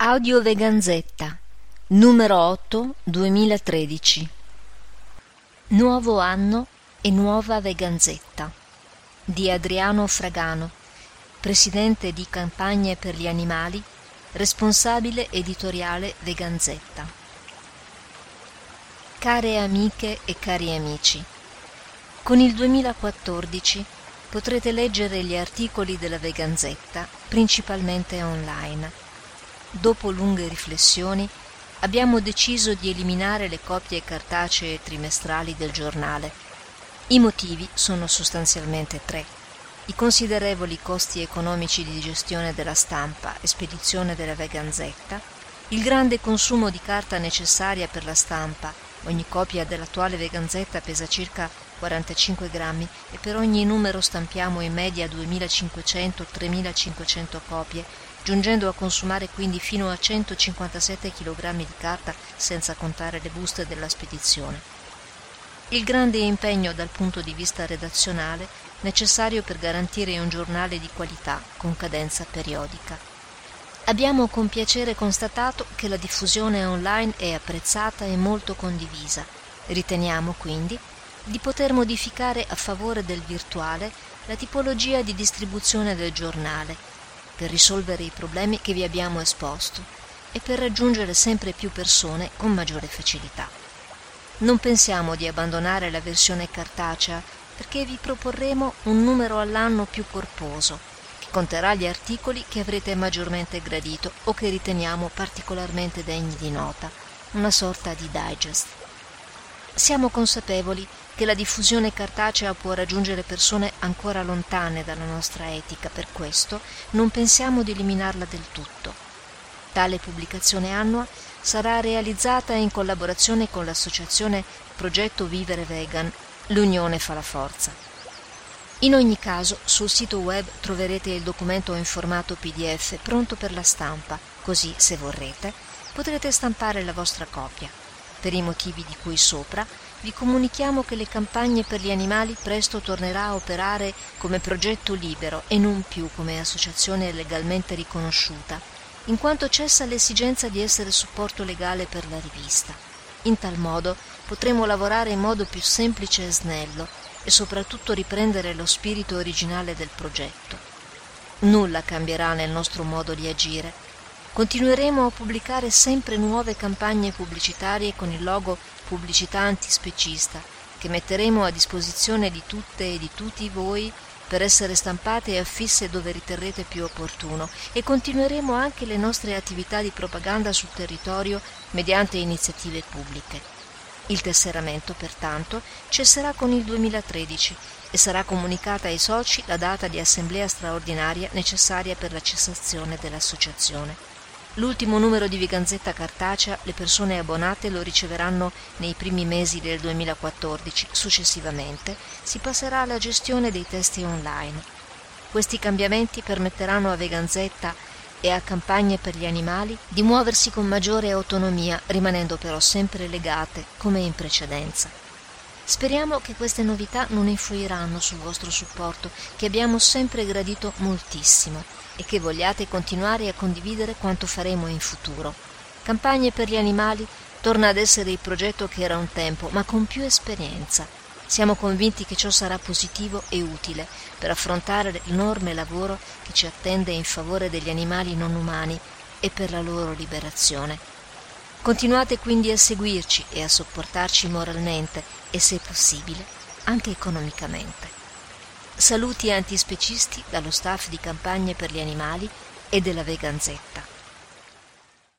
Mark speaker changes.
Speaker 1: Audio Veganzetta, numero 8 2013 Nuovo anno e nuova Veganzetta di Adriano Fragano, presidente di Campagne per gli Animali, responsabile editoriale Veganzetta. Care amiche e cari amici, con il 2014 potrete leggere gli articoli della Veganzetta principalmente online dopo lunghe riflessioni, abbiamo deciso di eliminare le copie cartacee trimestrali del giornale. I motivi sono sostanzialmente tre. I considerevoli costi economici di gestione della stampa e spedizione della veganzetta, il grande consumo di carta necessaria per la stampa, ogni copia dell'attuale veganzetta pesa circa 45 grammi e per ogni numero stampiamo in media 2500-3500 copie giungendo a consumare quindi fino a 157 kg di carta senza contare le buste della spedizione. Il grande impegno dal punto di vista redazionale necessario per garantire un giornale di qualità con cadenza periodica. Abbiamo con piacere constatato che la diffusione online è apprezzata e molto condivisa. Riteniamo quindi di poter modificare a favore del virtuale la tipologia di distribuzione del giornale per risolvere i problemi che vi abbiamo esposto e per raggiungere sempre più persone con maggiore facilità. Non pensiamo di abbandonare la versione cartacea perché vi proporremo un numero all'anno più corposo, che conterrà gli articoli che avrete maggiormente gradito o che riteniamo particolarmente degni di nota, una sorta di digest. Siamo consapevoli che la diffusione cartacea può raggiungere persone ancora lontane dalla nostra etica, per questo non pensiamo di eliminarla del tutto. Tale pubblicazione annua sarà realizzata in collaborazione con l'associazione Progetto Vivere Vegan, l'Unione fa la forza. In ogni caso, sul sito web troverete il documento in formato PDF pronto per la stampa, così, se vorrete, potrete stampare la vostra copia. Per i motivi di cui sopra, vi comunichiamo che le campagne per gli animali presto tornerà a operare come progetto libero e non più come associazione legalmente riconosciuta, in quanto cessa l'esigenza di essere supporto legale per la rivista. In tal modo potremo lavorare in modo più semplice e snello e soprattutto riprendere lo spirito originale del progetto. Nulla cambierà nel nostro modo di agire. Continueremo a pubblicare sempre nuove campagne pubblicitarie con il logo pubblicità antispecista che metteremo a disposizione di tutte e di tutti voi per essere stampate e affisse dove riterrete più opportuno e continueremo anche le nostre attività di propaganda sul territorio mediante iniziative pubbliche. Il tesseramento, pertanto, cesserà con il 2013 e sarà comunicata ai soci la data di assemblea straordinaria necessaria per la cessazione dell'associazione. L'ultimo numero di Viganzetta cartacea le persone abbonate lo riceveranno nei primi mesi del 2014, successivamente si passerà alla gestione dei testi online. Questi cambiamenti permetteranno a Veganzetta e a campagne per gli animali di muoversi con maggiore autonomia, rimanendo però sempre legate come in precedenza. Speriamo che queste novità non influiranno sul vostro supporto, che abbiamo sempre gradito moltissimo e che vogliate continuare a condividere quanto faremo in futuro. Campagne per gli animali torna ad essere il progetto che era un tempo, ma con più esperienza. Siamo convinti che ciò sarà positivo e utile per affrontare l'enorme lavoro che ci attende in favore degli animali non umani e per la loro liberazione. Continuate quindi a seguirci e a sopportarci moralmente e, se possibile, anche economicamente. Saluti antispecisti dallo staff di Campagne per gli Animali e della Veganzetta.